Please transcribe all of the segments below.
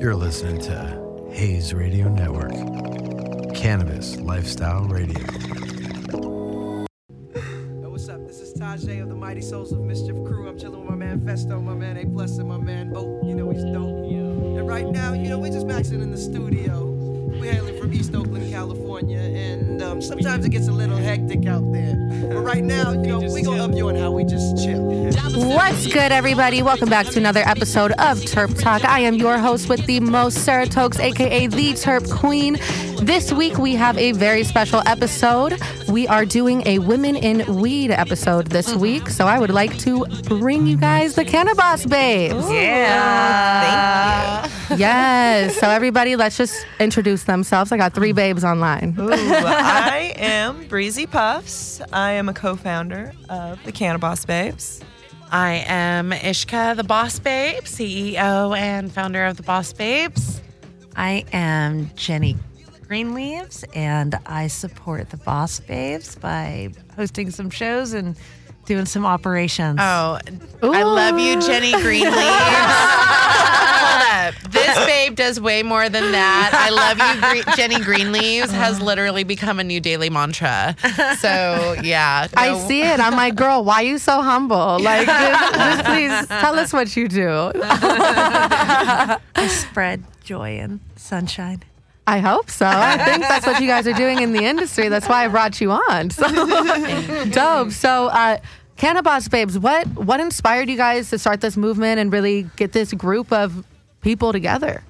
You're listening to Hayes Radio Network, Cannabis Lifestyle Radio. What's up? This is Tajai of the Mighty Souls of Mischief crew. I'm chilling with my man Phesto, my man A Plus, and my man Boat. You know he's dope. And right now, you know, we're just maxing in the studio. We're hailing from East Oakland, California, and um, sometimes it gets a little hectic out there. But right now, you know, we gonna up you on how we just chill. What's good, everybody? Welcome back to another episode of Terp Talk. I am your host with the most, Sarah Tokes, aka the Terp Queen. This week we have a very special episode. We are doing a Women in Weed episode this mm-hmm. week, so I would like to bring you guys the Cannabis Babes. Yeah. Thank you. Yes. So everybody, let's just introduce themselves. I got three mm. babes online. you. Ooh, I am Breezy Puffs. I am a co-founder of the Cannabis Babes. I am Ishka, the Boss Babe, CEO and founder of the Boss Babes. I am Jenny Greenleaves, and I support the Boss Babes by hosting some shows and doing some operations. Oh, I love you, Jenny Greenleaves. Hold up. This babe does way more than that. I love you, Gre- Jenny Greenleaves has uh-huh. literally become a new daily mantra. So, yeah. I see it. I'm like, girl, why are you so humble? Like, just, just please tell us what you do. I spread joy and sunshine. I hope so. I think that's what you guys are doing in the industry. That's why I brought you on. So dope. So, uh, Cannabis Babes, what what inspired you guys to start this movement and really get this group of people together?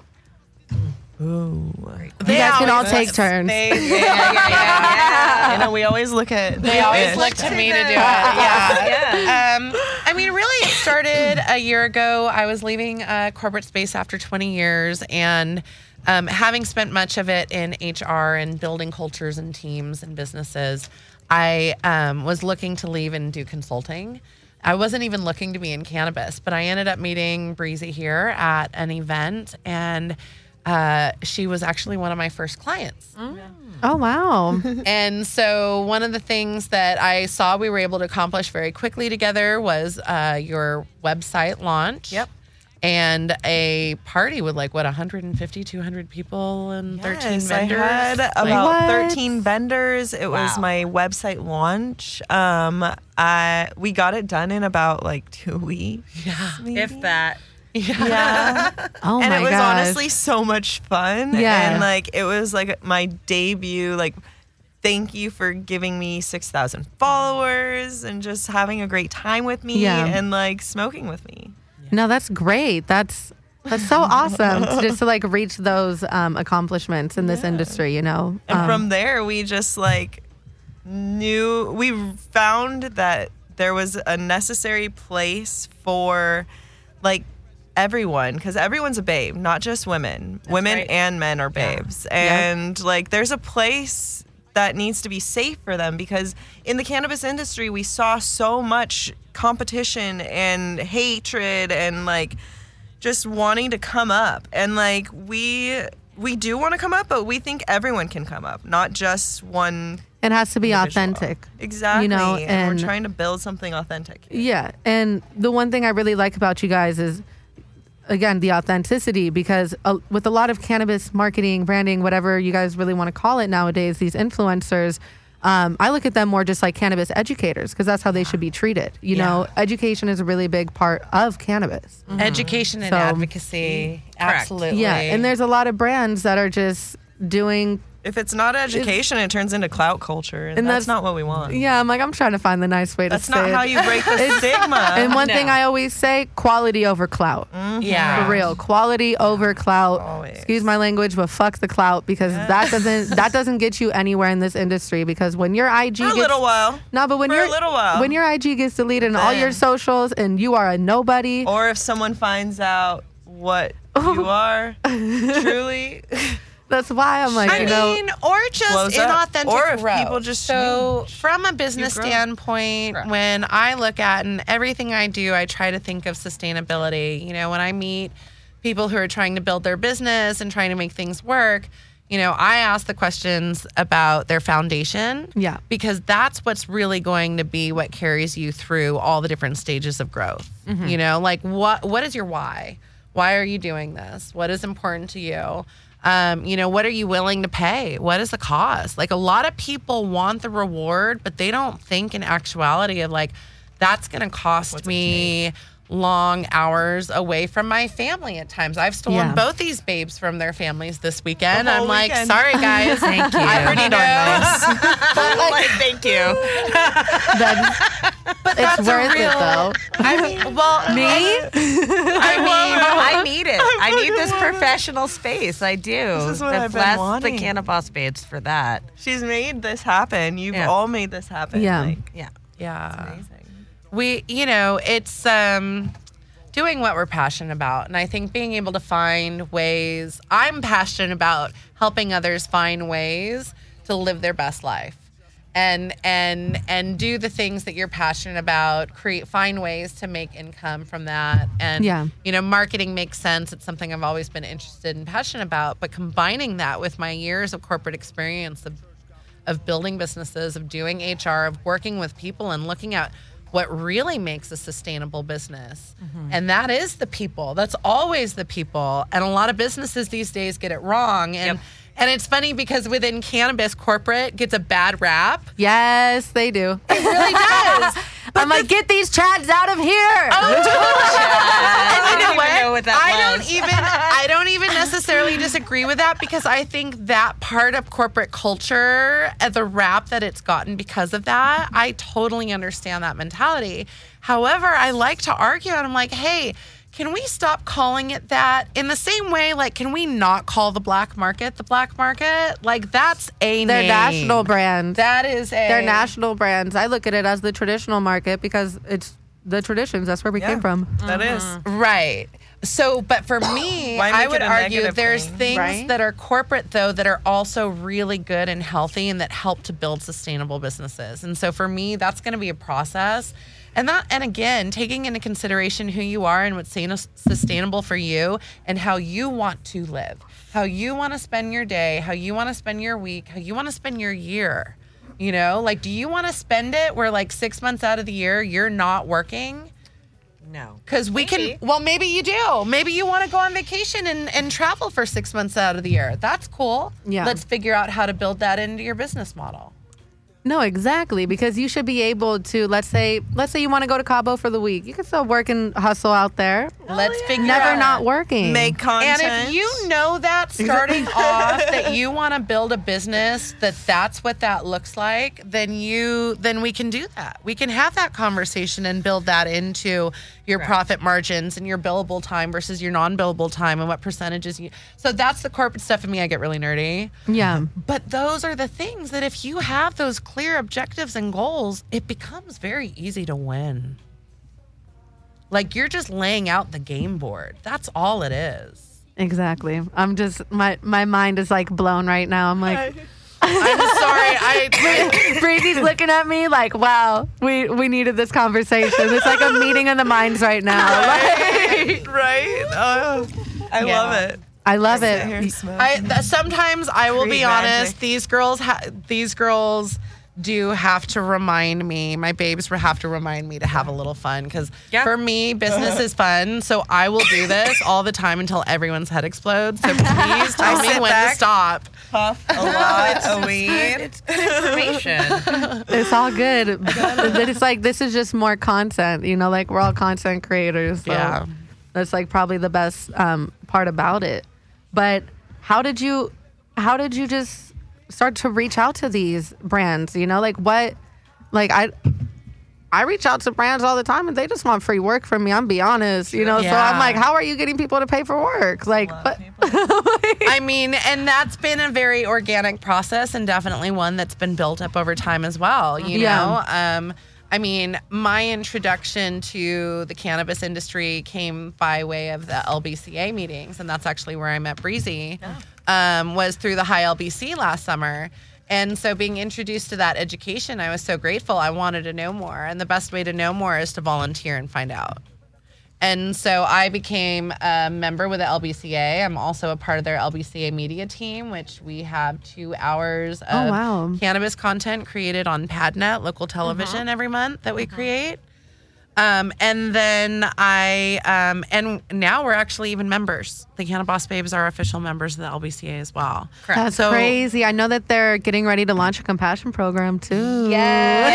Ooh. They you guys can all always- take turns. They, yeah, yeah, yeah, yeah. You know, we always look at. They always look to me to do it. Yeah. Um, I mean, really, it started a year ago. I was leaving uh, corporate space after 20 years, and um, having spent much of it in HR and building cultures and teams and businesses, I um, was looking to leave and do consulting. I wasn't even looking to be in cannabis, but I ended up meeting Breezy here at an event, and uh, she was actually one of my first clients. Oh wow. And so, one of the things that I saw we were able to accomplish very quickly together was uh, your website launch. Yep. And a party with like, what, 150, 200 people and 13 vendors? I had Like, about What? 13 vendors. It was my website launch. Um, I we got it done in about like two weeks. yeah. If that. Yeah. Oh and my it was gosh. honestly so much fun. Yeah. And like it was like my debut, like thank you for giving me six thousand followers and just having a great time with me Yeah. and like smoking with me. No, that's great. That's that's so awesome to just to like reach those um, accomplishments in this industry. You know. And Um, from there we just like knew we found that there was a necessary place for like everyone because everyone's a babe not just women women right. and men are babes and like there's a place that needs to be safe for them because in the cannabis industry we saw so much competition and hatred and like just wanting to come up and like we we do want to come up but we think everyone can come up not just one it has to be individual. authentic. exactly You know, and, and- we're trying to build something authentic here. Yeah, and the one thing I really like about you guys is, again, the authenticity. Because uh, with a lot of cannabis marketing, branding, whatever you guys really want to call it nowadays, these influencers, um, I look at them more just like cannabis educators because that's how they should be treated. You know, education is a really big part of cannabis. Education and So- advocacy. Absolutely. Yeah, and there's a lot of brands that are just doing. If it's not education it turns into clout culture and, And that's, that's- not what we want Yeah, I'm like I'm trying to find the nice way that's to say That's not it. how you break the stigma and one thing I always say: quality over clout. Mm-hmm. yeah. For real, quality over clout. Always. Excuse my language, but fuck the clout because that doesn't that doesn't get you anywhere in this industry. Because when your IG for a gets little while no, but when for a your little while. when your IG gets deleted and all your socials and you are a nobody, or if someone finds out what you are truly that's why I'm like, I you know, mean, or just up. inauthentic Or if people just so change, from a business grow. standpoint, when I look at and everything I do, I try to think of sustainability. You know, when I meet people who are trying to build their business and trying to make things work, you know, I ask the questions about their foundation. Yeah. Because that's what's really going to be what carries you through all the different stages of growth. Mm-hmm. You know, like what what is your why? Why are you doing this? What is important to you? Um, you know, what are you willing to pay? What is the cost? Like a lot of people want the reward, but they don't think in actuality of like, that's going to cost me long hours away from my family at times. I've stolen Yeah. both these babes from their families this weekend. The I'm like, weekend. sorry guys. Thank you. I already know. I'm like, thank you. But That's, it's worth it though. I mean, well, Me? I mean, I need it. I need this professional space. I do. This is what the I've been bless wanting. the Canna Boss babes for that. She's made this happen. You've Yeah. all made this happen. Yeah. Like, Yeah. yeah. We you know it's um doing what we're passionate about. And i think being able to find ways i'm passionate about helping others find ways to live their best life. And and and do the things that you're passionate about create find ways to make income from that. And Yeah. you know marketing makes sense. It's something i've always been interested and passionate about. But combining that with my years of corporate experience of of building businesses, of doing HR, of working with people and looking at what really makes a sustainable business. Mm-hmm. And that is the people. That's always the people. And a lot of businesses these days get it wrong. And and it's funny because within cannabis, corporate gets a bad rap. Yes, they do. It really does. I'm like, get these chads out of here. Oh, and you know even what? know what that I was. don't even I don't even necessarily disagree with that because I think that part of corporate culture and the rap that it's gotten because of that, I totally understand that mentality. However, I like to argue and I'm like, hey, can we stop calling it that in the same way? Like, can we not call the black market the black market? Like, that's a They're name. national brand. That is a They're national brands. I look at it as the traditional market because it's the traditions. That's where we Yeah. came from. That is. Mm-hmm. Right. So, but for me, Why I would it a argue negative there's thing? things Right? that are corporate though that are also really good and healthy and that help to build sustainable businesses. And so for me, that's going to be a process. And that and again, taking into consideration who you are and what's sustainable for you and how you want to live, how you want to spend your day, how you want to spend your week, how you want to spend your year. You know, like do you want to spend it where like 6 months out of the year you're not working? No. Because we can, well, maybe you do. Maybe you want to go on vacation and, and travel for six months out of the year. That's cool. Yeah. Let's figure out how to build that into your business model. No, exactly. Because you should be able to let's say let's say you want to go to Cabo for the week. You can still work and hustle out there. Oh, let's figure Never out. not working. Make content. And if you know that starting off that you want to build a business that that's what that looks like, then you then we can do that. We can have that conversation and build that into your profit margins and your billable time versus your non-billable time and what percentages you. So that's the corporate stuff in me. I get really nerdy. yeah. But those are the things that if you have those clear objectives and goals, it becomes very easy to win. Like you're just laying out the game board. That's all it is. Exactly. I'm just my my mind is like blown right now. I'm like I'm sorry. I, Breezy's looking at me like, wow, we we needed this conversation. It's like a meeting of the minds right now. Right? Oh, I Yeah. love it. I love here it. I th- sometimes I will be Create honest. These girls, ha- these girls do have to remind me. My babes have to remind me to have a little fun because Yeah. for me, business is fun. So I will do this all the time until everyone's head explodes. So please tell me when back. to stop. Puff a lot of weed. It's good information. It's all good. but it's like this is just more content. You know, like we're all content creators. So Yeah. That's like probably the best um, part about it. But how did you how did you just start to reach out to these brands? You know, like what like I I reach out to brands all the time and they just want free work from me. I'm be honest, you know. So I'm like, how are you getting people to pay for work? Like, but, I mean, and that's been a very organic process and definitely one that's been built up over time as well. You Yeah. know, um, I mean, my introduction to the cannabis industry came by way of the LBCA meetings, and that's actually where I met Breezy. Um, was through the High LBC last summer. And so being introduced to that education, I was so grateful. I wanted to know more. And the best way to know more is to volunteer and find out. And so I became a member with the LBCA. I'm also a part of their LBCA media team, which we have two hours of Oh, wow. cannabis content created on PadNet, local television, every month that we create. Um, and then I, um, and now we're actually even members. The Canna Boss Babes are official members of the LBCA as well. That's So- crazy. I know that they're getting ready to launch a compassion program too. Uh,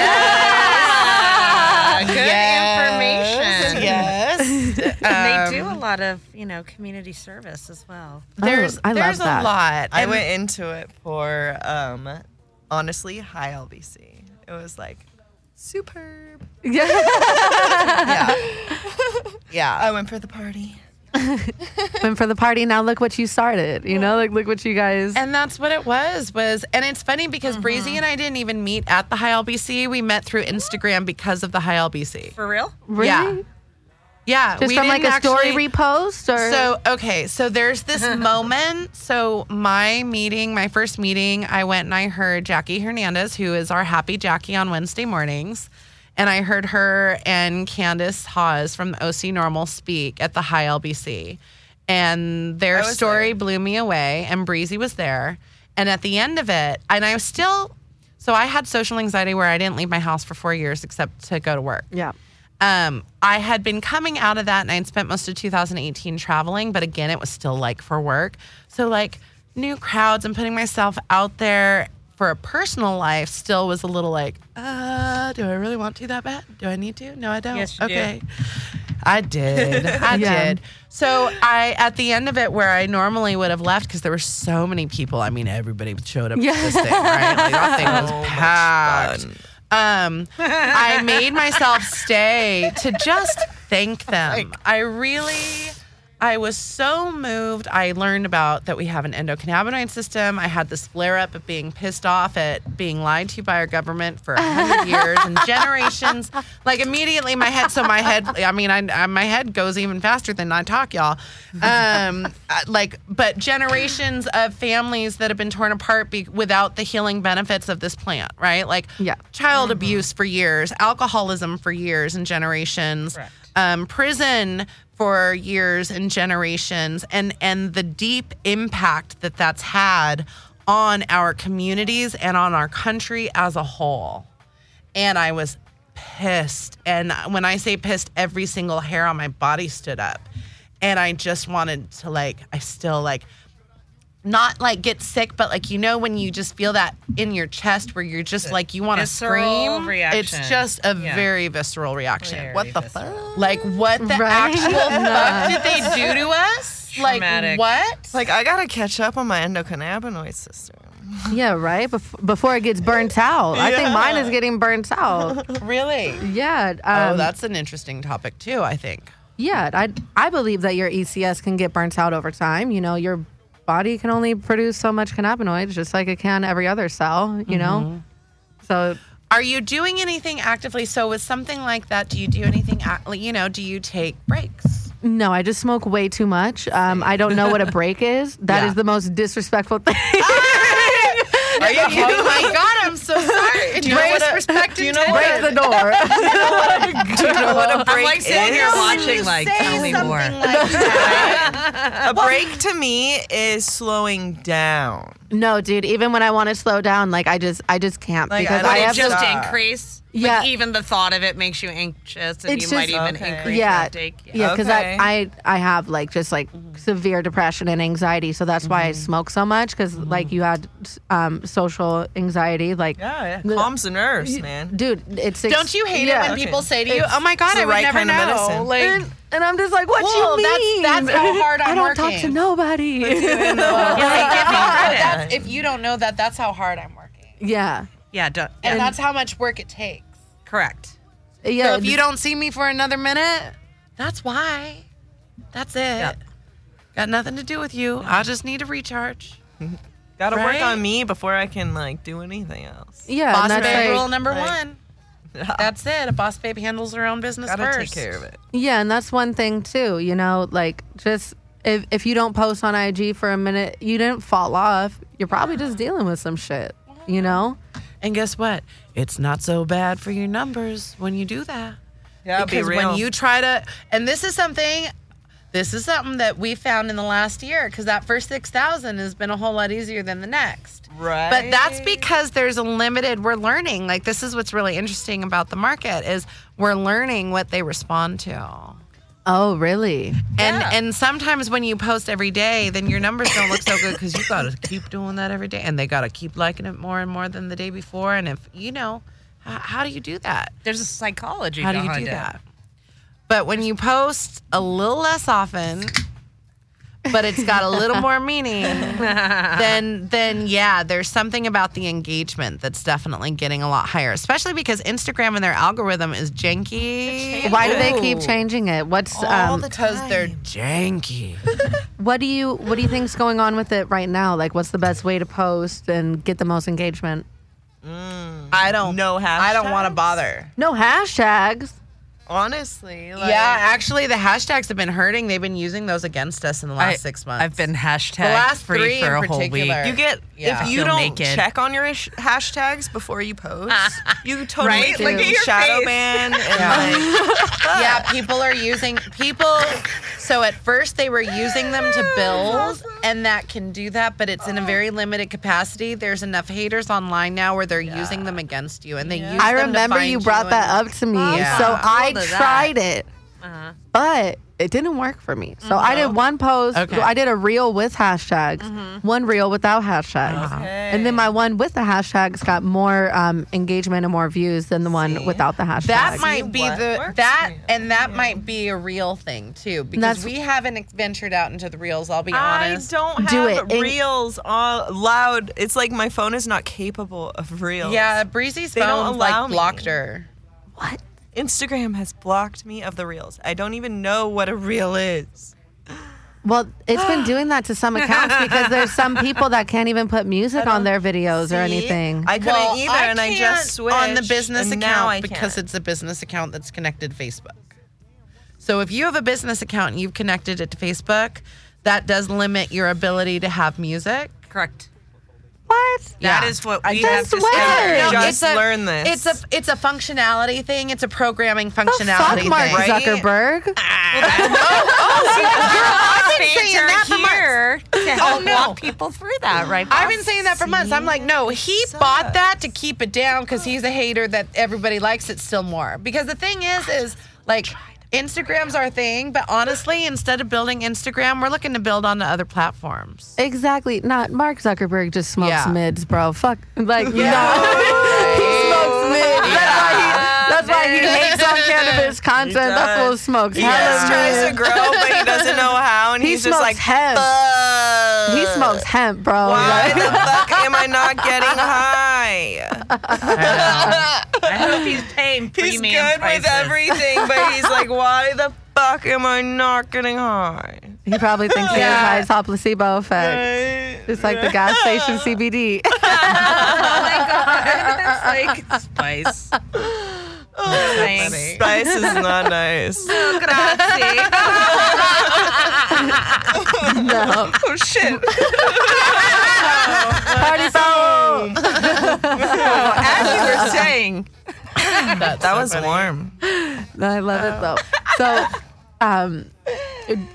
good information. Yes. And they do a lot of, you know, community service as well. There's, Oh, I love there's a that. lot. I And- went into it for um honestly high LBC. It was like superb. Yeah. yeah. I went for the party. Went for the party. Now look what you started. You know, like look what you guys. And that's what it was. Was and it's funny because Breezy mm-hmm. and I didn't even meet at the High LBC. We met through Instagram because of the High LBC. For real? really? Yeah. Yeah, Just we from like a didn't story repost or So okay, so there's this moment. So my meeting, my first meeting, I went and I heard Jackie Hernandez, who is our happy Jackie on Wednesday mornings, and I heard her and Candace Hawes from the OC NORML speak at the High LBC, and their story there. blew me away. And Breezy was there, and at the end of it, and I was still. So I had social anxiety where I didn't leave my house for four years except to go to work yeah. um, I had been coming out of that and I'd spent most of 2018 traveling, but again, it was still like for work. So, like, new crowds and putting myself out there for a personal life still was a little like, uh, do I really want to that bad? Do I need to? No, I don't. Yes, you do. okay. I did. I Yeah. did. So I, at the end of it, where I normally would have left, because there were so many people. I mean, everybody showed up Yeah. to this thing, right? Like that thing was much packed. Um, I made myself stay to just thank them. I really, I was so moved. I learned about that we have an endocannabinoid system. I had this flare up of being pissed off at being lied to by our government for a hundred years and generations. Like immediately, my head. So my head. I mean, I, I my head goes even faster than I talk, y'all. Um, uh, like, but generations of families that have been torn apart be, without the healing benefits of this plant, right? Like, Yeah. child abuse for years, alcoholism for years and generations, um, prison for years and generations, and and the deep impact that that's had on our communities and on our country as a whole. And I was pissed, and when I say pissed, every single hair on my body stood up, and I just wanted to like, I still like not like get sick, but like you know when you just feel that in your chest where you're just like you want to scream. reaction. It's just a Yeah. very visceral reaction. Very what the visceral. fuck? Like what the Right? actual fuck did they do to us? Traumatic. Like what? Like I gotta catch up on my endocannabinoid system. Yeah, right. Bef- before it gets burnt out. I think mine is getting burnt out. really? Yeah. Um, oh, that's an interesting topic too. I think. Yeah, I I believe that your ECS can get burnt out over time. You know, your body can only produce so much cannabinoids, just like it can every other cell. You know, so Are you doing anything actively? So with something like that, do you do anything? You know, do you take breaks? no, I just smoke way too much. Um, I don't know what a break is. That is Yeah. the most disrespectful thing. Are you? oh my god! I'm so sorry. Do you know what a- Disrespect do you know Break the door. Do you know what a break I'm like sitting is? here watching, like, tell me more. A break to me is slowing down. no, dude. Even when I want to slow down, like I just I just can't Like, because I I, have just to. Increase. Yeah. Like even the thought of it makes you anxious, and It's you might even Okay. increase yeah, your intake. yeah, because Okay. I, I I have like just like mm-hmm. severe depression and anxiety, so that's why I mm-hmm. smoke so much. Because mm-hmm. like you had um, social anxiety, like Yeah, yeah. calms the nerves, man. dude, it's Don't you hate yeah. it when people say to you, "Oh my god, I would right never kind of know"? medicine. Like, And, and I'm just like, what Cool, you that's- mean? that's how hard I'm I'm don't talk to working. nobody. Like, give me. That's- if you don't know that, that's how hard I'm working, yeah, Yeah, don't, and that's how much work it takes. correct. yeah. So if you don't see me for another minute, that's why. That's it. Got nothing to do with you. I just need to recharge. Gotta Right? work on me before I can like do anything else. yeah, Boss babe like- rule number like- one. That's it. A boss babe handles her own business Gotta first. take care of it. Yeah, and that's one thing too. You know, like just if if you don't post on IG for a minute, you didn't fall off. You're probably just dealing with some shit. You know. And guess what? It's not so bad for your numbers when you do that. Yeah, be because real. when you try to, and this is something this is something that we found in the last year because that first 6,000 has been a whole lot easier than the next. Right. But that's because there's a limited, we're learning. Like, this is what's really interesting about the market is we're learning what they respond to. Oh, really? And and sometimes when you post every day, then your numbers don't look so good because you got to keep doing that every day, and they got to keep liking it more and more than the day before. And if you know, how, how do you do that? There's a psychology How do you behind do it. that? But when you post a little less often, but it's got a little more meaning, then then yeah, there's something about the engagement that's definitely getting a lot higher, especially because Instagram and their algorithm is janky. Why do they keep changing it? What's All um, the because they're janky. what do you what do you think's going on with it right now? Like, what's the best way to post and get the most engagement? I don't No I don't want to bother. No hashtags. Honestly, like, yeah, actually, the hashtags have been hurting. They've been using those against us in the last I- six months. I've been hashtag the last free three for in a whole week. You get Yeah. if you don't naked. check on your ish- hashtags before you post, you totally Right? can Look at your shadow face. banned and like yeah, people are using people. So at first they were using them to build, and that can do that, but it's in a very oh. limited capacity. There's enough haters online now where they're using them against you, and they use. I them to remember find you brought and- that up to me, Yeah. so I Hold that. tried it, Uh-huh. but it didn't work for me. So I did uh-huh. one post. Okay. I did a reel with hashtags, mm-hmm. one reel without hashtags, and then my one with the hashtags got more um, engagement and more views than the one without the hashtags. That might be what the works that you. and that might be a real thing too because That's- we haven't ventured out into the reels. I'll be honest. I honest. don't Do it. And- reels on loud. It's like my phone is not capable of reels. Yeah, Breezy's They don't phone allow like me. blocked her. what? Instagram has blocked me of the reels. I don't even know what a reel is. Well, it's been doing that to some accounts because there's some people that can't even put music on their videos or anything. I couldn't Well, either, and I can't just switched on the business account now because it's a business account that's connected to Facebook. So if you have a business account and you've connected it to Facebook, that does limit your ability to have music. Correct. What? That Yeah. is what we just have to swear. say. No, just a- learned this. It's a it's a functionality thing. It's a programming functionality The functionality fuck, Mark thing. right? Zuckerberg. Ah. Oh, oh, I've been saying that for here oh, to help no. walk people through that, right? I've been saying that for months. I'm like, no, he bought that to keep it down because he's a hater that everybody likes it still more. Because the thing is, is like Instagram's our thing, but honestly, instead of building Instagram, we're looking to build on the other platforms. Exactly. Not Mark Zuckerberg just smokes Yeah. mids, bro. Fuck. Like, no. he smokes mids. That's why he, that's why he hates on cannabis content. That fool does. smokes He hella just tries to grow, but he doesn't know how, and He he's just like, hemp. "Fuck. He smokes hemp, bro. Why Like- the fuck am I not getting high? I hope he's paying He's good prices. with everything, but he's like, why the fuck am I not getting high? he probably thinks he has high top placebo effect. Right? It's like the gas station CBD. Oh my god. It's like spice. Thanks. Spice is not nice. Grazie. no. Oh shit. Party phone. As you were saying, That was warm. I love it though. So, um,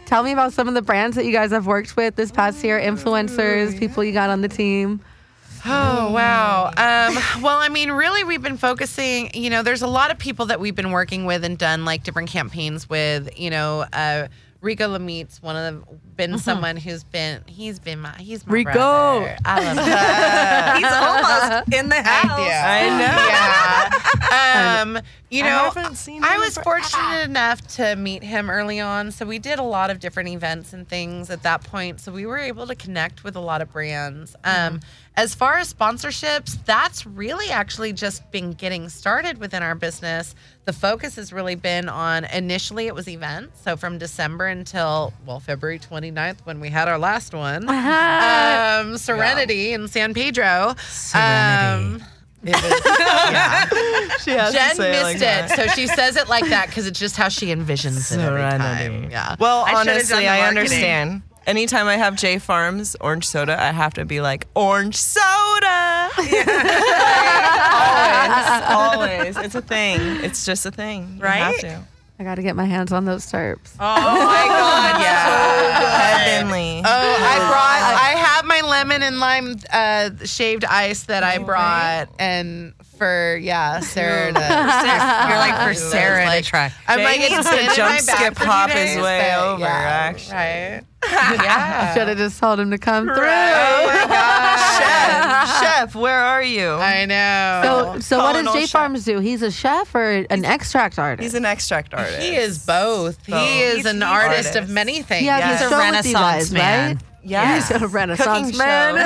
tell me about some of the brands that you guys have worked with this past year, influencers, people you got on the team. Oh wow. Um, well, I mean, really, we've been focusing. You know, there's a lot of people that we've been working with and done like different campaigns with. You know, uh, Rico Lamitte's one of the been someone who's been he's been my he's my Rico. brother. I love him. he's almost in the house. I know. yeah. Um, you know, seen I was for- fortunate enough to meet him early on, so we did a lot of different events and things at that point. So we were able to connect with a lot of brands. Um, as far as sponsorships, that's really actually just been getting started within our business. The focus has really been on initially it was events, so from December until well February 29th when we had our last one, um, Serenity in San Pedro. Serenity. Um, it was, yeah. She has to Jen say missed like it, so she says it like that because it's just how she envisions it every time. Serenity. Yeah. Well, I honestly, I understand. Anytime I have J Farms orange soda, I have to be like orange soda. always, always. It's a thing. It's just a thing. You have Right? to. I got to get my hands on those terps. Oh my god, yeah. Heavenly. Oh, I brought. I have my lemon and lime uh, shaved ice that I brought, and for yeah, Sarah. To, You're like for Those, Sarah like- to try. I'm like Jay it's needs to jump, skip, for hop his days, way but over, yeah, actually. Right. yeah. Should have just told him to come through. Oh my god. Chef, chef, where are you? I know. So, so what does J chef. Farms do? He's a chef or an extract artist? He's an extract artist. he is both. Both. He is He's- an he's artist of many things. yeah, Yes. he's He's a a with Renaissance guys, man. right? Yes. He's a Renaissance Cooking man.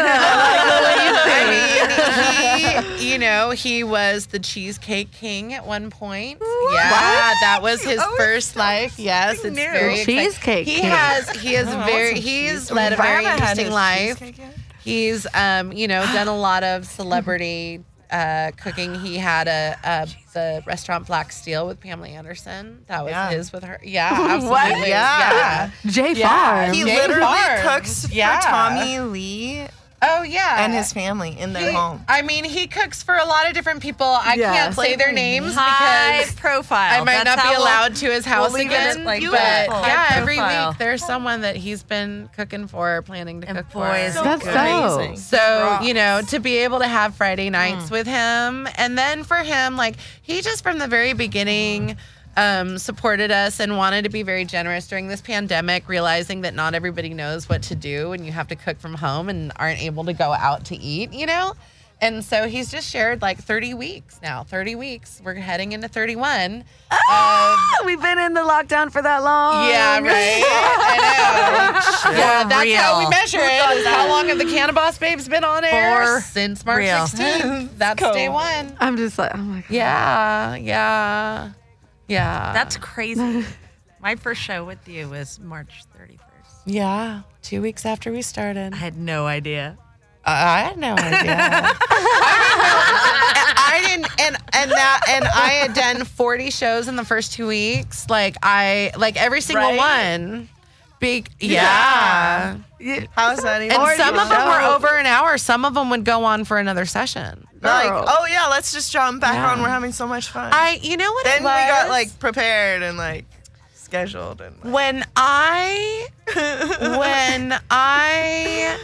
I mean, he, you know, he was the cheesecake king at one point. Yeah, that was his first life. Yes, it's very exciting. Cheesecake He king. has he has Oh, very he's led a very interesting life. He's um, you know, done a lot of celebrity uh, cooking. He had a, a the restaurant Black Steel with Pamela Anderson. That was Yeah. his with her. Yeah, absolutely. what? Yeah. J Yeah. Farms. He Jay literally Farms. cooks Yeah. for Tommy Lee Oh yeah. and his family in their He- home. I mean, he cooks for a lot of different people. I Yeah. can't say their names High because profile. I might That's not be how we'll- allowed to his house leave it again. like, but beautiful. yeah, High every week there's someone that he's been cooking for, or planning to And cook boy, is for. it That's so. Amazing. So, you know, to be able to have Friday Mm. nights with him. And then for him, like, he just from the very beginning um, supported us and wanted to be very generous during this pandemic, realizing that not everybody knows what to do and you have to cook from home and aren't able to go out to eat, you know? And so he's just shared like 30 weeks now. 30 weeks. We're heading into 31. We've been in the lockdown for that long. Yeah, right. I know. yeah, that's how we measure it. is How long have the Cannabis Babes been on air? For Since March real. 16th. That's day one. I'm just like, oh my god. Yeah, yeah, yeah. That's crazy. My first show with you was March 31st. yeah. Two weeks after we started, I had no idea. I, I had no idea. I didn't, and and that, and I had done forty shows in the first two weeks. Like I, like every single Right? one. Big, yeah. How's that even? And some of them were over an hour. Some of them would go on for another session. like, Girl. oh yeah, let's just jump back Yeah. on. We're having so much fun. I, you know what? then it we got was? like prepared and like scheduled and like, when I when I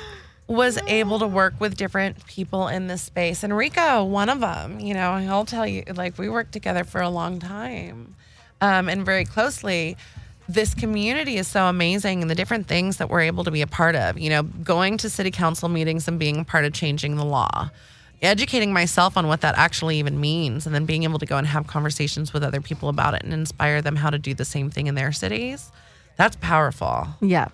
was able to work with different people in this space, and Rico, one of them, you know, I'll tell you, like we worked together for a long time, um, and very closely. This community is so amazing, and the different things that we're able to be a part of. You know, going to city council meetings and being a part of changing the law educating myself on what that actually even means and then being able to go and have conversations with other people about it and inspire them how to do the same thing in their cities that's powerful Yeah.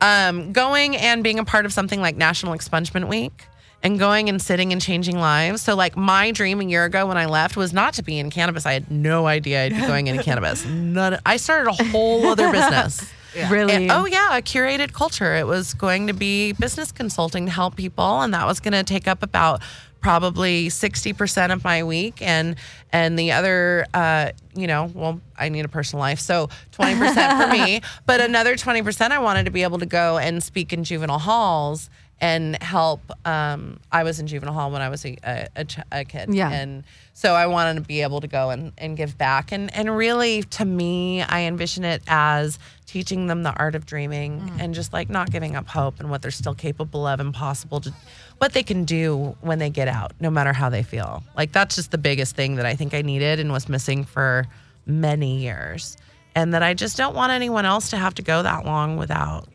um, going and being a part of something like national expungement week and going and sitting and changing lives. So like my dream a year ago when i left was not to be in cannabis. I had no idea i'd be going into cannabis. None, i started a whole other business. Really. and- oh yeah, a curated culture. It was going to be business consulting to help people, and that was going to take up about probably sixty percent of my week, and and the other, uh, you know, well, I need a personal life, so twenty percent for me, but another twenty percent I wanted to be able to go and speak in juvenile halls and help. Um, I was in juvenile hall when I was a, a, a, ch- a kid, Yeah. and so I wanted to be able to go and, and give back. And and really to me, I envision it as teaching them the art of dreaming and just like not giving up hope and what they're still capable of and possible to what they can do when they get out, no matter how they feel. Like that's just the biggest thing that I think I needed and was missing for many years. And that I just don't want anyone else to have to go that long without.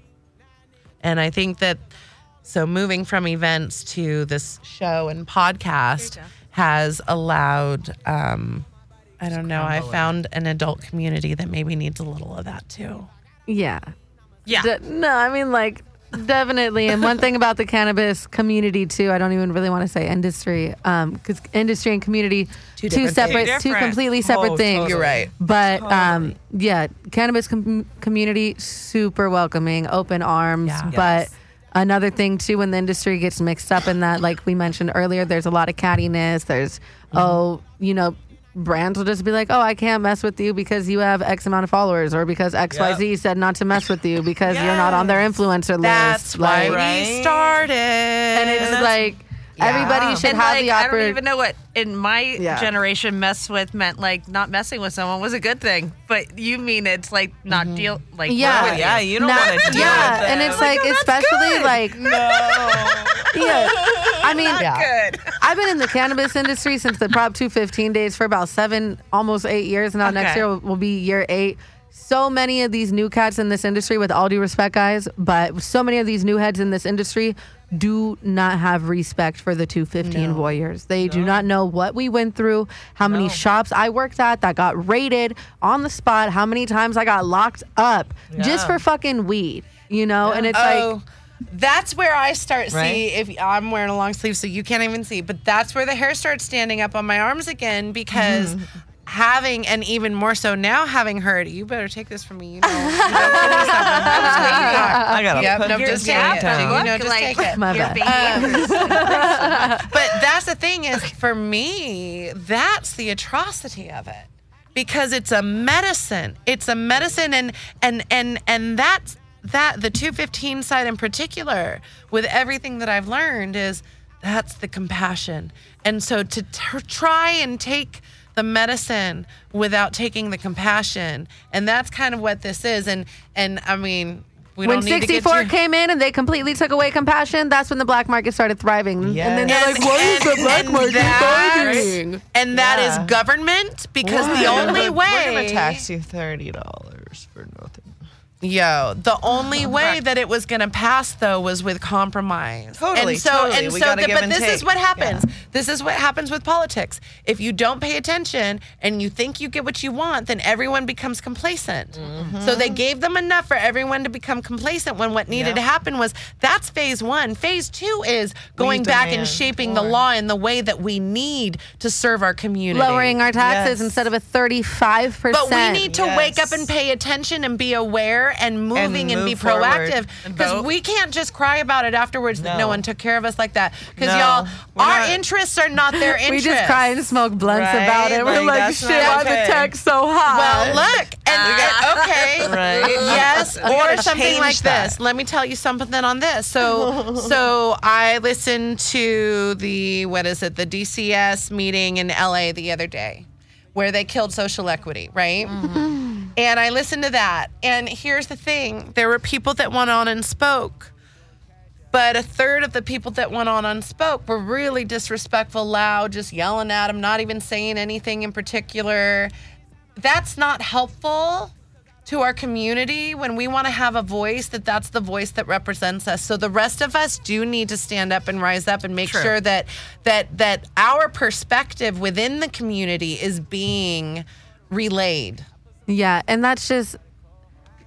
And I think that so moving from events to this show and podcast has allowed um I don't know, I found an adult community that maybe needs a little of that too. Yeah. Yeah. D- no, I mean like definitely. And one thing about the cannabis community too, I don't even really want to say industry, um, because industry and community two, different separate, things. two completely separate Oh, things. totally. You're right. But um, yeah, cannabis com- community super welcoming, open arms. Yeah. But another thing too, when the industry gets mixed up in that, like we mentioned earlier, there's a lot of cattiness. There's mm-hmm. oh, you know. Brands will just be like, "Oh, I can't mess with you because you have X amount of followers, or because X Y Z said not to mess with you because you're not on their influencer list." That's why Like- we started. and it's that's- like Everybody should and have like, the I don't even know what in my Yeah. generation mess with meant like not messing with someone was a good thing. But you mean it's like not mm-hmm. deal like Yeah. with yeah, you don't want to deal yeah, with and them. it's like, oh, especially like no. yeah. I mean, Good. I've been in the cannabis industry since the Prop 215 days for about seven, almost eight years. Now next year will, will be year eight. So many of these new cats in this industry, with all due respect, guys, but so many of these new heads in this industry do not have respect for the 215 warriors. They do not know what we went through, how many shops I worked at that got raided on the spot, how many times I got locked up just for fucking weed, you know? And it's like, oh, that's where I start see Right. if I'm wearing a long sleeve, so you can't even see. But that's where the hair starts standing up on my arms again because. Mm-hmm. Having and even more so now, having heard, you better take this from me. You know, you know, give me something. I'm just kidding. I gotta Yep, put nope, this just down. kidding. You know, just like, take it. My your bad. behaviors. But that's the thing is for me, that's the atrocity of it. Because it's a medicine. It's a medicine and and and and that's that the 215 side in particular with everything that I've learned is that's the compassion. And so to t- try and take the medicine without taking the compassion and that's kind of what this is and and I mean we when don't need to 64 came in and they completely took away compassion, that's when the black market started thriving. And then they're And- like, why is the and- black and market that's- thriving? And that is Yeah. government because the only way We're gonna tax you thirty dollars for nothing. Yo, the only way that it was going to pass though was with compromise. Totally, and so, totally. And We so, gotta the- give but and this is what happens. Yeah. This is what happens with politics. If you don't pay attention and you think you get what you want, then everyone becomes complacent. So they gave them enough for everyone to become complacent when what needed Mm-hmm. Yeah. to happen was that's phase one. Phase two is going back and demand shaping the law in the way that we need to serve our community. Lowering our taxes Yes. instead of a 35%. But we need to wake up and pay attention and be aware and moving and, move be proactive because we can't just cry about it afterwards that no No. one took care of us like that. Because No, y'all, we're our not- interests are not their interests. we just cry and smoke blunts Right? about it. We're Like, like, shit, not why the okay. tax so high? Well, look, and, and- okay, Right? yes, or something like that. this. Let me tell you something on this. So, so I listened to the what is it, the DCS meeting in LA the other day, where they killed social equity, right? And I listened to that. And here's the thing: there were people that went on and spoke. But a third of the people that went on and spoke were really disrespectful, loud, just yelling at him, not even saying anything in particular. That's not helpful to our community when we want to have a voice that that's the voice that represents us so the rest of us do need to stand up and rise up and make sure that that that our perspective within the community is being relayed Yeah, and that's just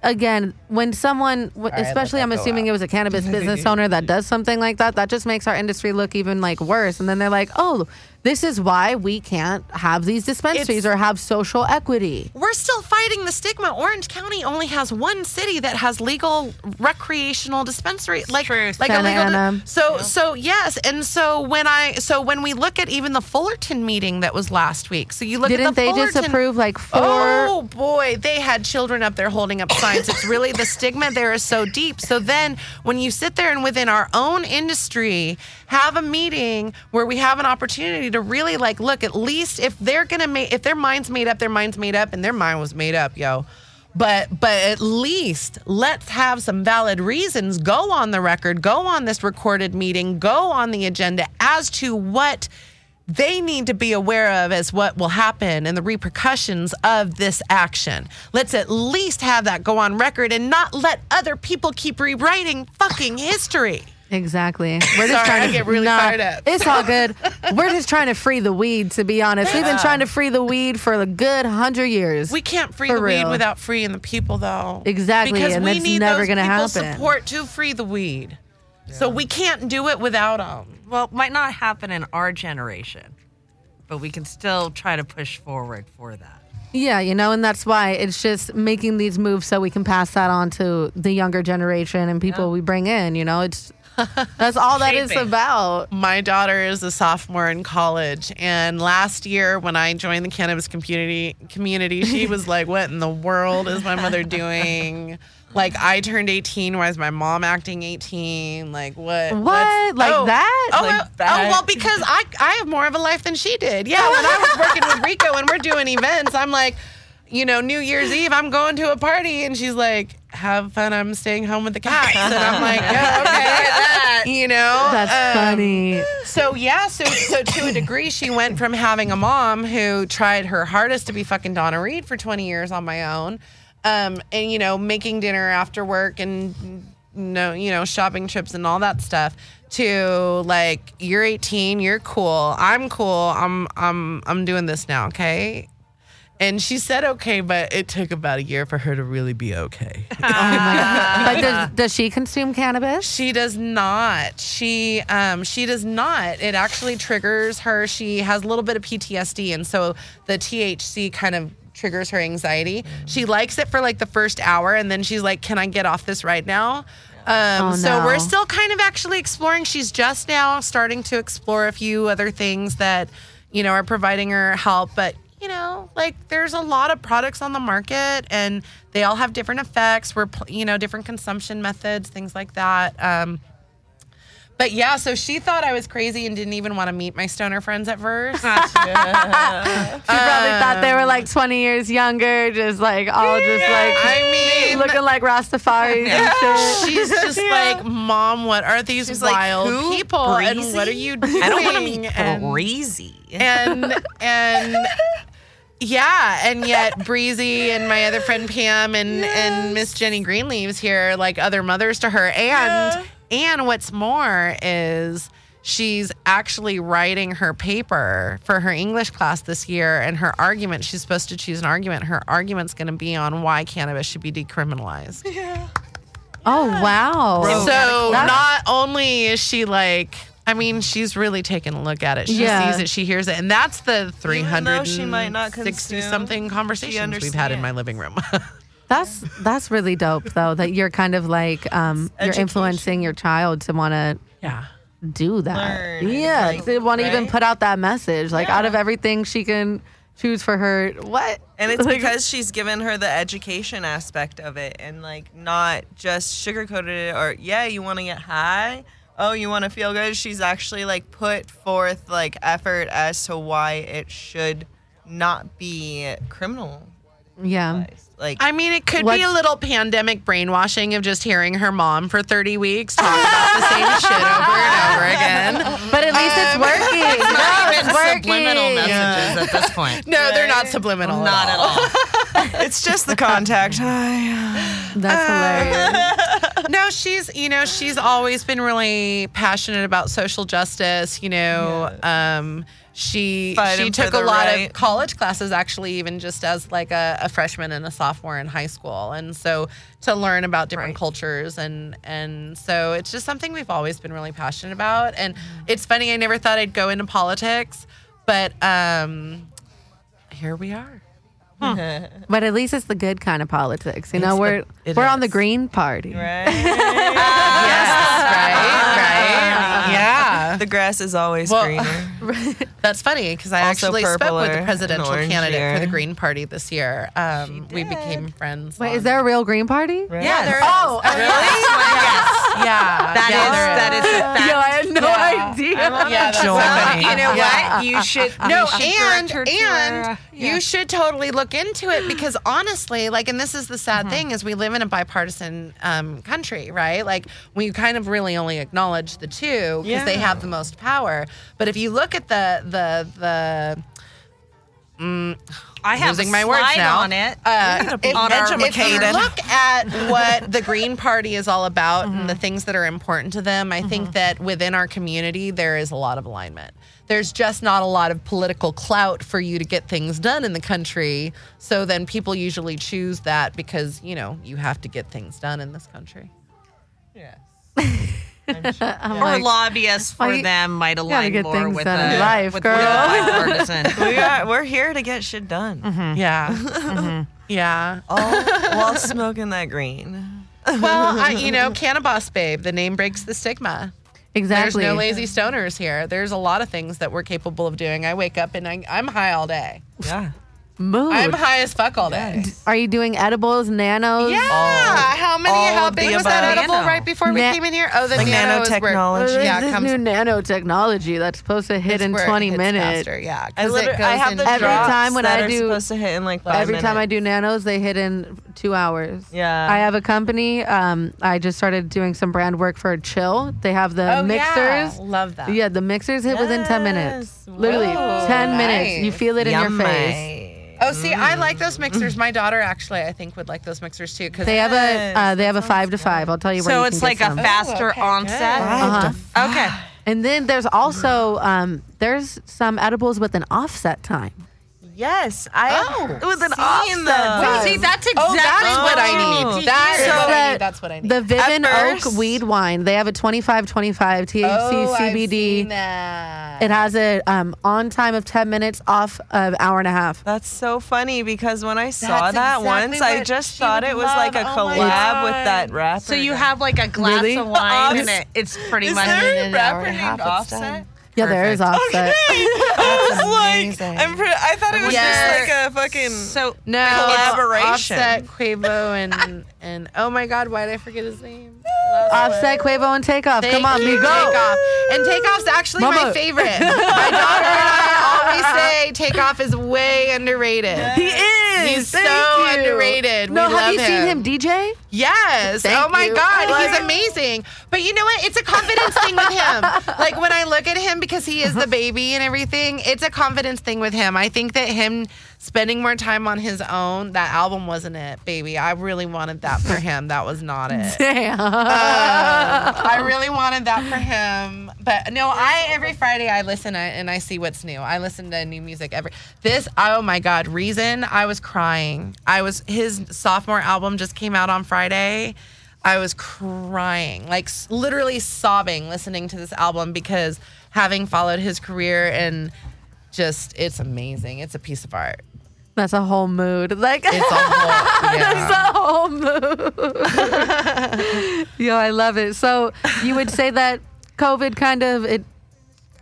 again when someone, w especially I'm assuming it was a cannabis business owner that does something like that, that just makes our industry look even like worse. And then they're like, oh, this is why we can't have these dispensaries It's- or have social equity. we're still fighting the stigma. Orange County only has one city that has legal recreational dispensary, like Truth. like a legal. Ana. so so yes, and so when I so when we look at even the Fullerton meeting that was last week, so you look Didn't at the they just Fullerton- approve like four? Oh boy, they had children up there holding up signs. It's really the stigma there is so deep. So then when you sit there and within our own industry have a meeting where we have an opportunity to really like look at least if they're gonna make if their mind's made up, their mind's made up, and their mind was made up, yo. But but at least let's have some valid reasons. Go on the record, go on this recorded meeting, go on the agenda as to what they need to be aware of as what will happen and the repercussions of this action. Let's at least have that go on record and not let other people keep rewriting fucking history. Exactly. We're just Sorry, trying I to get really Nah, fired up. It's all good. We're just trying to free the weed, to be honest. We've been trying to free the weed for a good hundred years. We can't free For the weed without freeing the people, though. Exactly, because and we that's need never those gonna happen. support to free the weed. So we can't do it without them. Well, it might not happen in our generation, but we can still try to push forward for that. Yeah, you know, and that's why it's just making these moves so we can pass that on to the younger generation and people we bring in. You know, it's that's all that it's Shaping. about. My daughter is a sophomore in college, and last year when I joined the cannabis community, community, she was like, "What in the world is my mother doing? Like I turned 18. Why is my mom acting 18? Like what? What? Like oh, that? Oh, Like well- that? oh, well, because I I have more of a life than she did. Yeah, when I was working with Rico and we're doing events, I'm like, you know, New Year's Eve, I'm going to a party, and she's like, "Have fun. I'm staying home with the cats," and I'm like, "Yeah, okay." You know, That's Um, funny. so yeah, so so to a degree, she went from having a mom who tried her hardest to be fucking Donna Reed for 20 years on my own, um, and you know, making dinner after work and no, you know, shopping trips and all that stuff. To like, you're 18, you're cool, I'm cool, I'm I'm I'm doing this now, okay. And she said okay, but it took about a year for her to really be okay. But does, does she consume cannabis? She does not. She um she does not. It actually triggers her. She has a little bit of PTSD and so the THC kind of triggers her anxiety. She likes it for like the first hour and then she's like, "Can I get off this right now?" Um, Oh, so no. we're still kind of actually exploring. She's just now starting to explore a few other things that, you know, are providing her help. But, you know, like there's a lot of products on the market and they all have different effects. We're, you know, different consumption methods, things like that. Um, but yeah, so she thought I was crazy and didn't even want to meet my stoner friends at first. She probably thought they were like um, 20 years younger, just like all just like I mean, looking like Rastafaris and shit. she's just like, Mom, what are these She's like, wild "Who? people? And what are you doing? I don't want to be And- crazy. and and yeah, and yet Breezy and my other friend Pam and and Miss Jenny Greenleaves here like other mothers to her. And and what's more is she's actually writing her paper for her English class this year and her argument she's supposed to choose an argument. Her argument's going to be on why cannabis should be decriminalized. Yeah. Oh, wow. So That's- not only is she like, I mean, she's really taking a look at it. She Yeah. sees it, she hears it, and that's the three Even though she might not sixty consume, something she conversations we've had in my living room. That's that's really dope though that you're kind of like um you're Education. influencing your child to want to yeah. do that. Learn, yeah, like, to want to even put out that message like out of everything she can choose for her what? And it's Like- because she's given her the education aspect of it and like not just sugarcoated it or yeah, you want to get high. Oh, you want to feel good. She's actually like put forth like effort as to why it should not be criminal. yeah. Like I mean, it could be a little pandemic brainwashing of just hearing her mom for 30 weeks talk about the same shit over and over again. But at least it's working. no, it's working. Subliminal messages at this point. No, they're not subliminal. Not at all. it's just the contact high. That's hilarious. no, she's you know she's always been really passionate about social justice. You know, um, she Fighting she took a lot right. of college classes actually, even just as like a, a freshman and a sophomore in high school, and so to learn about different cultures and and so it's just something we've always been really passionate about. And it's funny, I never thought I'd go into politics, but um, here we are. But at least it's the good kind of politics. You know, It's we're it we're on the green party. yes, right, right, yeah. The grass is always Well, greener. That's funny because I Also actually spoke with purpler the and presidential orange candidate for the here. Green Party this year. Um, we became friends. Wait, on- is there a real green party? Yeah, there is. Oh, yeah. That yeah, is there that is a fact. Yo, I had no Yeah. idea. Yeah, that's Well, funny. you know Yeah. what? You should. No, you should and direct her to and her, uh, you should totally look into it because honestly, like, and this is the sad thing is we live in a bipartisan um, country, right? Like, we kind of really only acknowledge the two because they Yeah. have the most power. But if you look at the the the I have losing a my words now. on it. Uh, if, on our- if you look at what the Green Party is all about and the things that are important to them, I think that within our community there is a lot of alignment. There's just not a lot of political clout for you to get things done in the country. So then people usually choose that because, you know, you have to get things done in this country. Yes. I'm or like, lobbyists for you them might align get more with done in the life, with, girl. with the we are, we're here to get shit done. Mm-hmm. Yeah. Mm-hmm. Yeah. All while smoking that green. Well, I, you know, Cannabis Babe, the name breaks the stigma. exactly. There's no lazy stoners here. There's a lot of things that we're capable of doing. I wake up and I, I'm high all day. Yeah. Mood. I'm high as fuck all day. Are you doing edibles, nanos? Yeah. how many? all How of big the was that above. edible Nano. right before we Na- came in here? Oh, the Like nano is where- nanotechnology. Yeah, this comes new nanotechnology that's supposed to hit it's in where it 20 hits minutes. faster, Yeah, I, 'cause it literally, I goes have the Every drops time when that I are do- supposed to hit in like five Every time I do nanos, they hit in two hours. Yeah. I have a company. Um, I just started doing some brand work for Chill. They have the Oh, mixers. Yeah. Love that. Yeah, the mixers hit within 10 minutes. Yes. Literally Whoa, 10 minutes. nice. You feel it in your face. Yummy. Oh, see, I like those mixers. My daughter actually, I think, would like those mixers too. Because They have a uh, they have a five to five. I'll tell you where So you it's can like get a some. faster okay, onset. Uh-huh. Okay. And then there's also um, there's some edibles with an offset time. Yes, I Oh, with an seen offset. those. Wait, See, that's exactly Oh, that's what I Oh. need. That is So what I the- need. That's what I need. The Vivin At Oak weed wine. They have a 25 25 THC oh, I've CBD. seen that. It has a um, on time of 10 minutes off of hour and a half. That's so funny because when I saw That's that exactly once, I just thought it was like a love. Oh collab with that rapper. So you guy. have like a glass Really? of wine and it, it's pretty Is much there in a an hour rapper and a half, named it's. Offset? Yeah, there is offset. I was like. I'm pre- I thought it was Yes. just like a fucking. so no collaboration. Offset, Quavo, and and oh my God, why did I forget his name? Offset, Quavo, and Takeoff. Thank Come on, you, me go. Takeoff. And Takeoff's actually my Mama. favorite. my daughter and I always say Takeoff is way underrated. He is. He's Thank so you. underrated. No, We have love you seen him DJ? Yes. Thank oh my you. God, Like- he's amazing. But you know what? It's a confidence thing with him. Like when I look at him because he is the baby and everything, it's a confidence thing with him. I think that him spending more time on his own, that album wasn't it, baby. I really wanted that for him. That was not it. Damn. Um, I really wanted that for him, but no. I every Friday I listen and I see what's new. I listen to new music every. This oh my god, reason I was crying. I was his sophomore album just came out on Friday. I was crying, like literally sobbing listening to this album because having followed his career and just it's amazing. It's a piece of art. That's a whole mood. Like It's a whole yeah. That's a whole mood. Yo, I love it. So you would say that COVID kind of it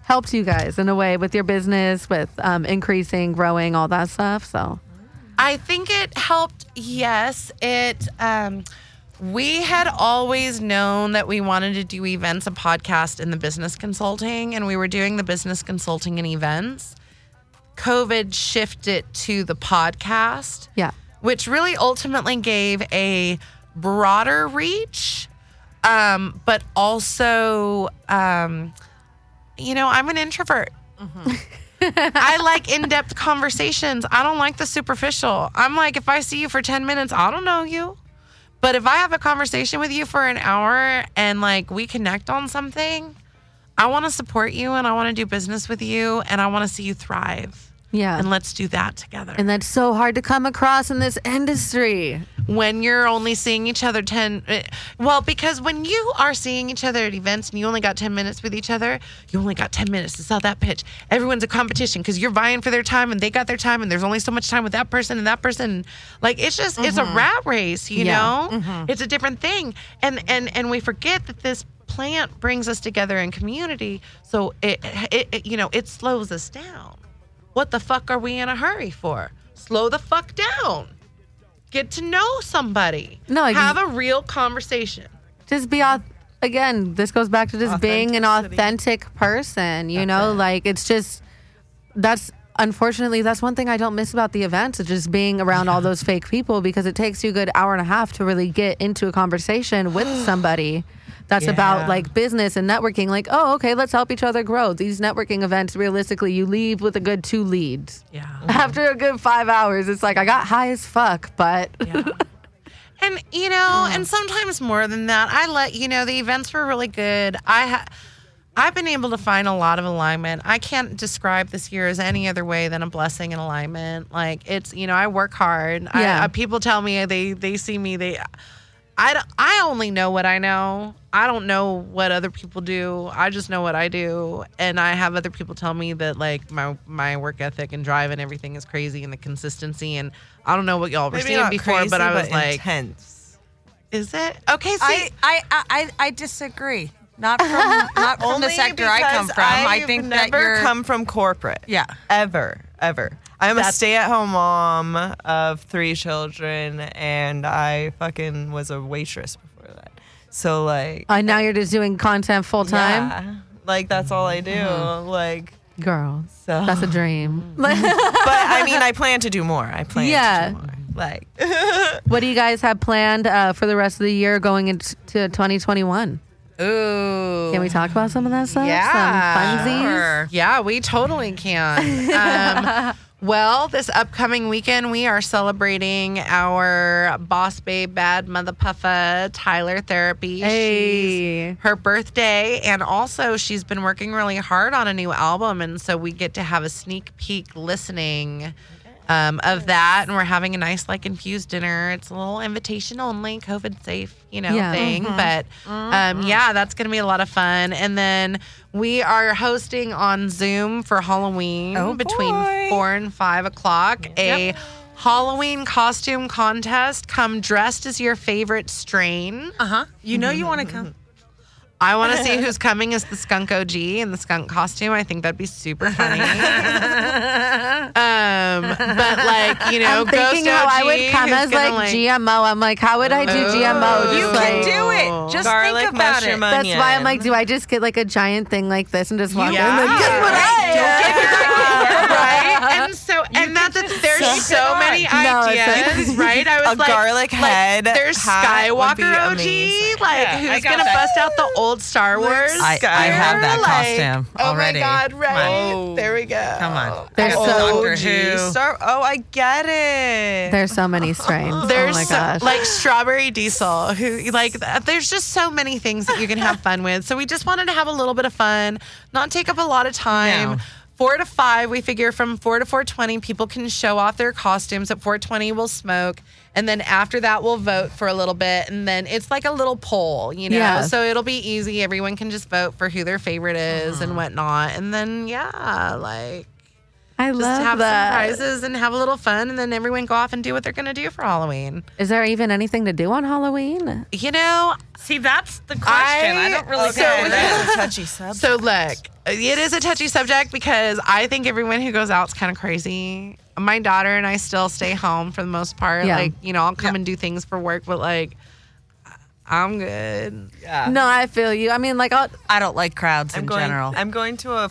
helped you guys in a way with your business, with um, increasing, growing, all that stuff. So I think it helped. Yes, it. Um, we had always known that we wanted to do events, a podcast, in the business consulting, and we were doing the business consulting and events. COVID shifted to the podcast, yeah, which really ultimately gave a broader reach, um, but also, um, you know, I'm an introvert. I like in depth conversations. I don't like the superficial. I'm like, if I see you for 10 minutes, I don't know you. But if I have a conversation with you for an hour and like we connect on something, I want to support you and I want to do business with you and I want to see you thrive. Yeah. And let's do that together. and that's so hard to come across in this industry. when you're only seeing each other 10 eh, well because when you are seeing each other at events and you only got 10 minutes with each other you only got 10 minutes to sell that pitch everyone's a competition because you're vying for their time and they got their time and there's only so much time with that person and that person like it's just it's a rat race you Yeah. know it's a different thing and and and we forget that this plant brings us together in community so it, it, it you know it slows us down what the fuck are we in a hurry for? Slow the fuck down. Get to know somebody. No, ex- have a real conversation. just be auth- again this goes back to just being an authentic person you know? like it's just that's unfortunately that's one thing i don't miss about the events is just being around all those fake people because it takes you a good hour and a half to really get into a conversation with somebody that's about like business and networking like oh okay let's help each other grow these networking events realistically you leave with a good two leads Yeah. after a good five hours it's like i got high as fuck but And you know, and sometimes more than that. I let you know the events were really good. I ha- I've been able to find a lot of alignment. I can't describe this year as any other way than a blessing and alignment. Like it's, you know, I work hard. I, Yeah. uh, people tell me they they see me they I, don't- I only know what I know. I don't know what other people do. I just know what I do. And I have other people tell me that like my my work ethic and drive and everything is crazy and the consistency and I don't know what y'all were Maybe seeing before, crazy, but I was like, intense. is it? Okay, see, I, I, I, I disagree. Not from not from the sector I come from. I I've think never that you're come from corporate. Yeah. Ever, ever. I'm a stay-at-home mom of three children, and I fucking was a waitress before that. So like, Uh, now you're just doing content full time, yeah, like that's all I do. Mm-hmm. Like, girl. so. That's a dream. but I mean, I plan to do more. I plan Yeah. to do more. Like, what do you guys have planned uh, for the rest of the year going into 2021? Ooh. Can we talk about some of that stuff? Yeah. Some funsies? Yeah, we totally can. Um, well, this upcoming weekend, we are celebrating our boss babe, bad mother puffa, Tyler Therapy. Hey. She's her birthday, and also she's been working really hard on a new album, and so we get to have a sneak peek listening. Um, of that, and we're having a nice like infused dinner. It's a little invitation only, COVID safe, you know, Yeah. thing. But um, yeah, that's going to be a lot of fun. And then we are hosting on Zoom for Halloween Oh, between boy. four and five o'clock. A Halloween costume contest. Come dressed as your favorite strain. Uh huh. You know you want to come. I want to see who's coming as the skunk OG in the skunk costume. I think that'd be super funny. um, but like you know, I'm thinking Ghost how I would come as gonna, like, GMO. I'm like, how would I do GMO? Ooh. You Just can do it. Just garlic think about mushroom it. That's why I'm like, do I just get like a giant thing like this and just walk in? Yeah. Like, guess what I right? And so, and that's the, so many No, it's ideas, right? I was A like, garlic like, head There's hat would be Skywalker OG, amazing. like Yeah, I gonna that. bust out the old Star Wars? I- I have that Like, costume oh already. my god! Right on. there we go. Come on. Oh. There's so- Doctor OG Who. Star. Oh, I get it. There's so many strains. Oh there's oh my so- like strawberry diesel who like there's just so many things that you can have fun with. So we just wanted to have a little bit of fun, not take up a lot of time. No. Four to five, we figure from four to four twenty, people can show off their costumes. At four twenty, we'll smoke, and then after that, we'll vote for a little bit, and then it's like a little poll, you know. Yeah. So it'll be easy. Everyone can just vote for who their favorite is and mm-hmm. whatnot, and then yeah, like I just love have that. some prizes and have a little fun, and then everyone go off and do what they're gonna do for Halloween. Is there even anything to do on Halloween? You know, See, that's the question. I, don't really so- get That's a touchy subject. So look, it is a touchy subject because I think everyone who goes out is kind of crazy. My daughter and I still stay home for the most part. Yeah. Like, you know, I'll come and do things for work, but like, I'm good. Yeah. No, I feel you. I mean, like, I'll, I don't like crowds I'm in going. general. I'm going to a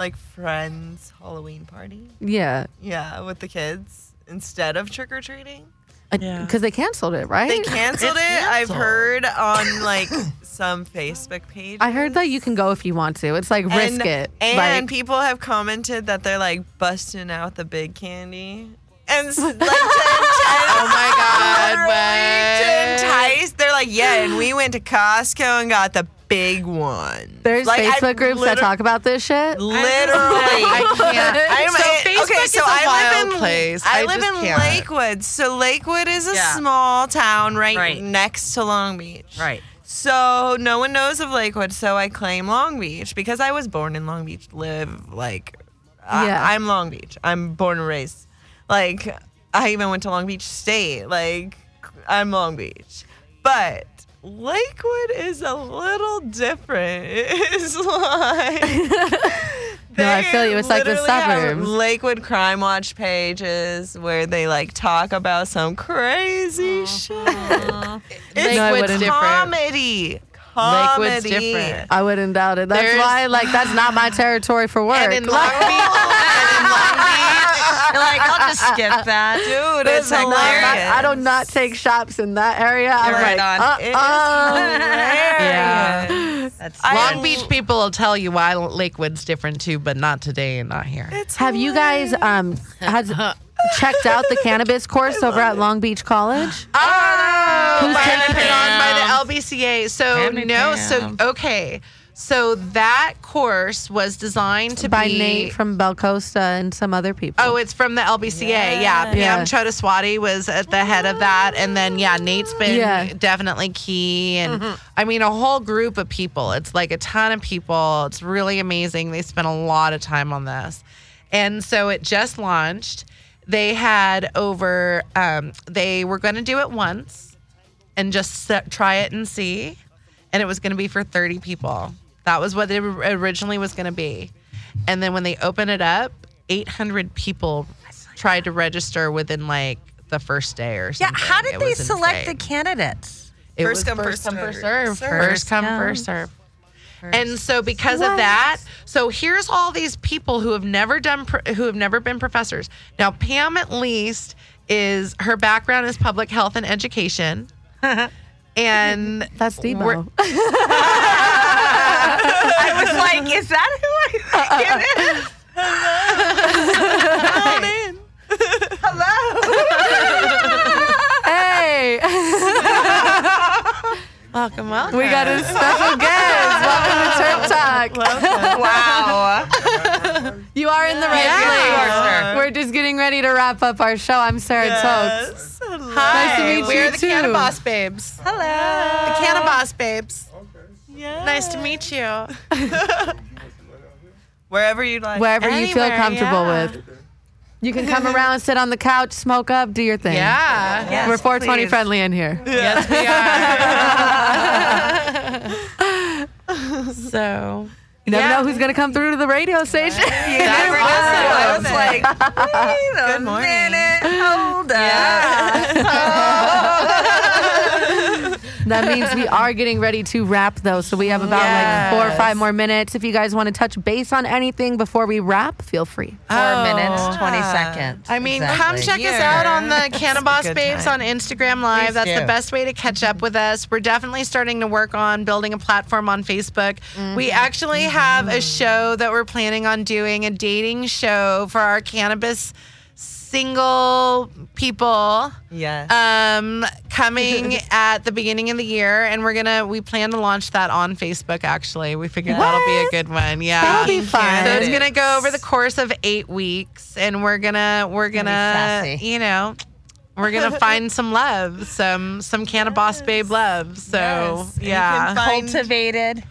like friend's Halloween party. yeah, Yeah, with the kids instead of trick or treating. because uh, they canceled it, right? They canceled it. I've heard on like some Facebook page. I heard that you can go if you want to. It's like risk and, it. And like, people have commented that they're like busting out the big candy. And like to entice, oh my God, to what? entice, they're like, yeah, and we went to Costco and got the big one. there's like, I Facebook groups that talk about this shit. Literally, I can't. I'm So I- Facebook okay, is so a I wild live in place. I, I live in can't. Lakewood. So Lakewood is a Yeah. small town right, Right. next to Long Beach. right. So no one knows of Lakewood, so I claim Long Beach because I was born in Long Beach, live like I, Yeah. I'm Long Beach. I'm born and raised. Like I even went to Long Beach State. Like I'm Long Beach. But Lakewood is a little different. It's like No, I feel you. It's like the literally have suburbs. Lakewood Crime Watch pages where they like talk about some crazy uh-huh. shit. It's No, Lakewood's wouldn't. different. comedy. Comedy. Lakewood's different. I wouldn't doubt it. That's There's- why, like, that's not my territory for work. And in Long Beach, and in Long Beach, You're like, I'll just skip that. Dude, It's it's not- hilarious. I do not take shops in that area. I'm You're right like, on. It is uh-uh. hilarious. That's Long Beach people will tell you why Lakewood's different too, but not today and not here. It's Have you guys um checked out the cannabis course over at Long Beach College? Oh, Who's by, taking it? on by the LBCA. So it no, so okay. So that course was designed to be By be Nate from Belcosta and some other people. Oh, it's from the LBCA. Yeah, Pam Yeah. Chodaswati was at the head of that, and then yeah, Nate's been Yeah. definitely key, and I mean a whole group of people. It's like a ton of people. It's really amazing. They spent a lot of time on this, and so it just launched. They had over. Um, they were going to do it once, and just se- try it and see, and it was going to be for thirty people. That was what it originally was going to be. And then when they opened it up, 800 people tried to register within like the first day or something. Yeah, how did It they was select the candidates? It First was come, first first come, first serve. serve. Serve. First come, first serve. And so because What? of that, so here's all these people who have never done who have never been professors. Now Pam at least is her background is public health and education. and That's We're- Debo. I was like, is that who I think it is? Hello in Hello Hey, welcome, welcome. we got a special guest. Welcome to Terp Talk. Wow. You are in the right Yeah. place. You. We're just getting ready to wrap up our show. I'm Sarah Tokes. Yes. Hello. Hi, Nice to meet we're you, the too. Cannabis Babes. Hello. The Cannabis Babes. Okay. Yes. Nice to meet you. Wherever you like. Wherever you feel comfortable yeah. with. You can come around, sit on the couch, smoke up, do your thing. Yeah. Yes, We're 420 please. friendly in here. Yes, we are. so. You never Yeah. know who's going to come through to the radio station. You never know. I was like, wait a Good morning. minute. Hold up. that means we are getting ready to wrap, though. So we have about like four or five more minutes. If you guys want to touch base on anything before we wrap, feel free. Four Oh. minutes, 20 seconds. I mean, come Exactly. check us out on the Cannabis good Babes time. on Instagram Live. Please That's the best way to catch up with us. We're definitely starting to work on building a platform on Facebook. We mm-hmm. actually have a show that we're planning on doing, a dating show for our cannabis single people Yes. um coming at the beginning of the year and we're gonna we plan to launch that on facebook actually we figured that'll be a good one yeah That'll be fun. so it's gonna go over the course of eight weeks and we're gonna we're gonna you know we're gonna find some love some some cannabis babe love so Yes. Yeah can find- Cultivated.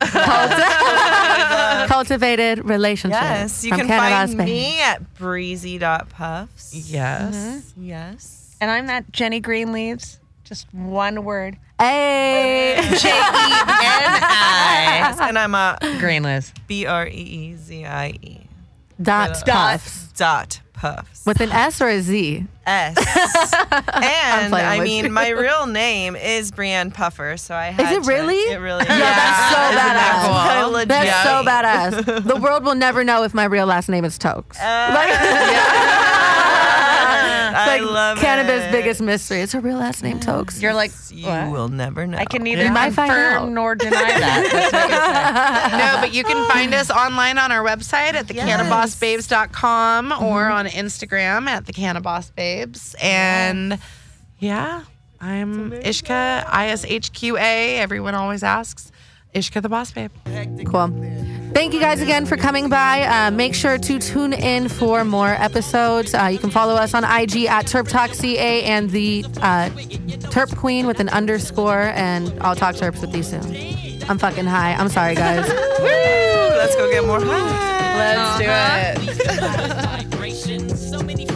Cultivated relationship. Yes, you from can Cannabis find Bay. me at breezy.puffs. yes mm-hmm. Yes. And I'm that Jenny Greenleaves. Just one word. Hey. J E N I. And I'm a Greenleaves. B R E E Z I E Dot puffs. dot puffs. With an S or a Z? S. and I mean, you. my real name is Brienne Puffer, so I had Is it to- really? It really is. Yo, that's so badass. That's so badass. The world will never know if my real last name is Tokes. Uh, I like love cannabis' it. biggest mystery. It's her real last name, Tokes. You're like, You what? will never know. I can neither You might find out. confirm nor deny that. That's what you said. no, but you can find us online on our website at thecannabisbabes.com mm-hmm. or on Instagram at thecannabisbabes. And yeah, I'm Ishka, I S H Q A. Everyone always asks. Ishka the Boss Babe. Cool. Thank you guys again for coming by. Uh, make sure to tune in for more episodes. Uh, you can follow us on IG at TerpTalkCA and the uh, Terp Queen with an underscore. And I'll talk Terps with you soon. I'm fucking high. I'm sorry, guys. Let's go get more high. Let's do it.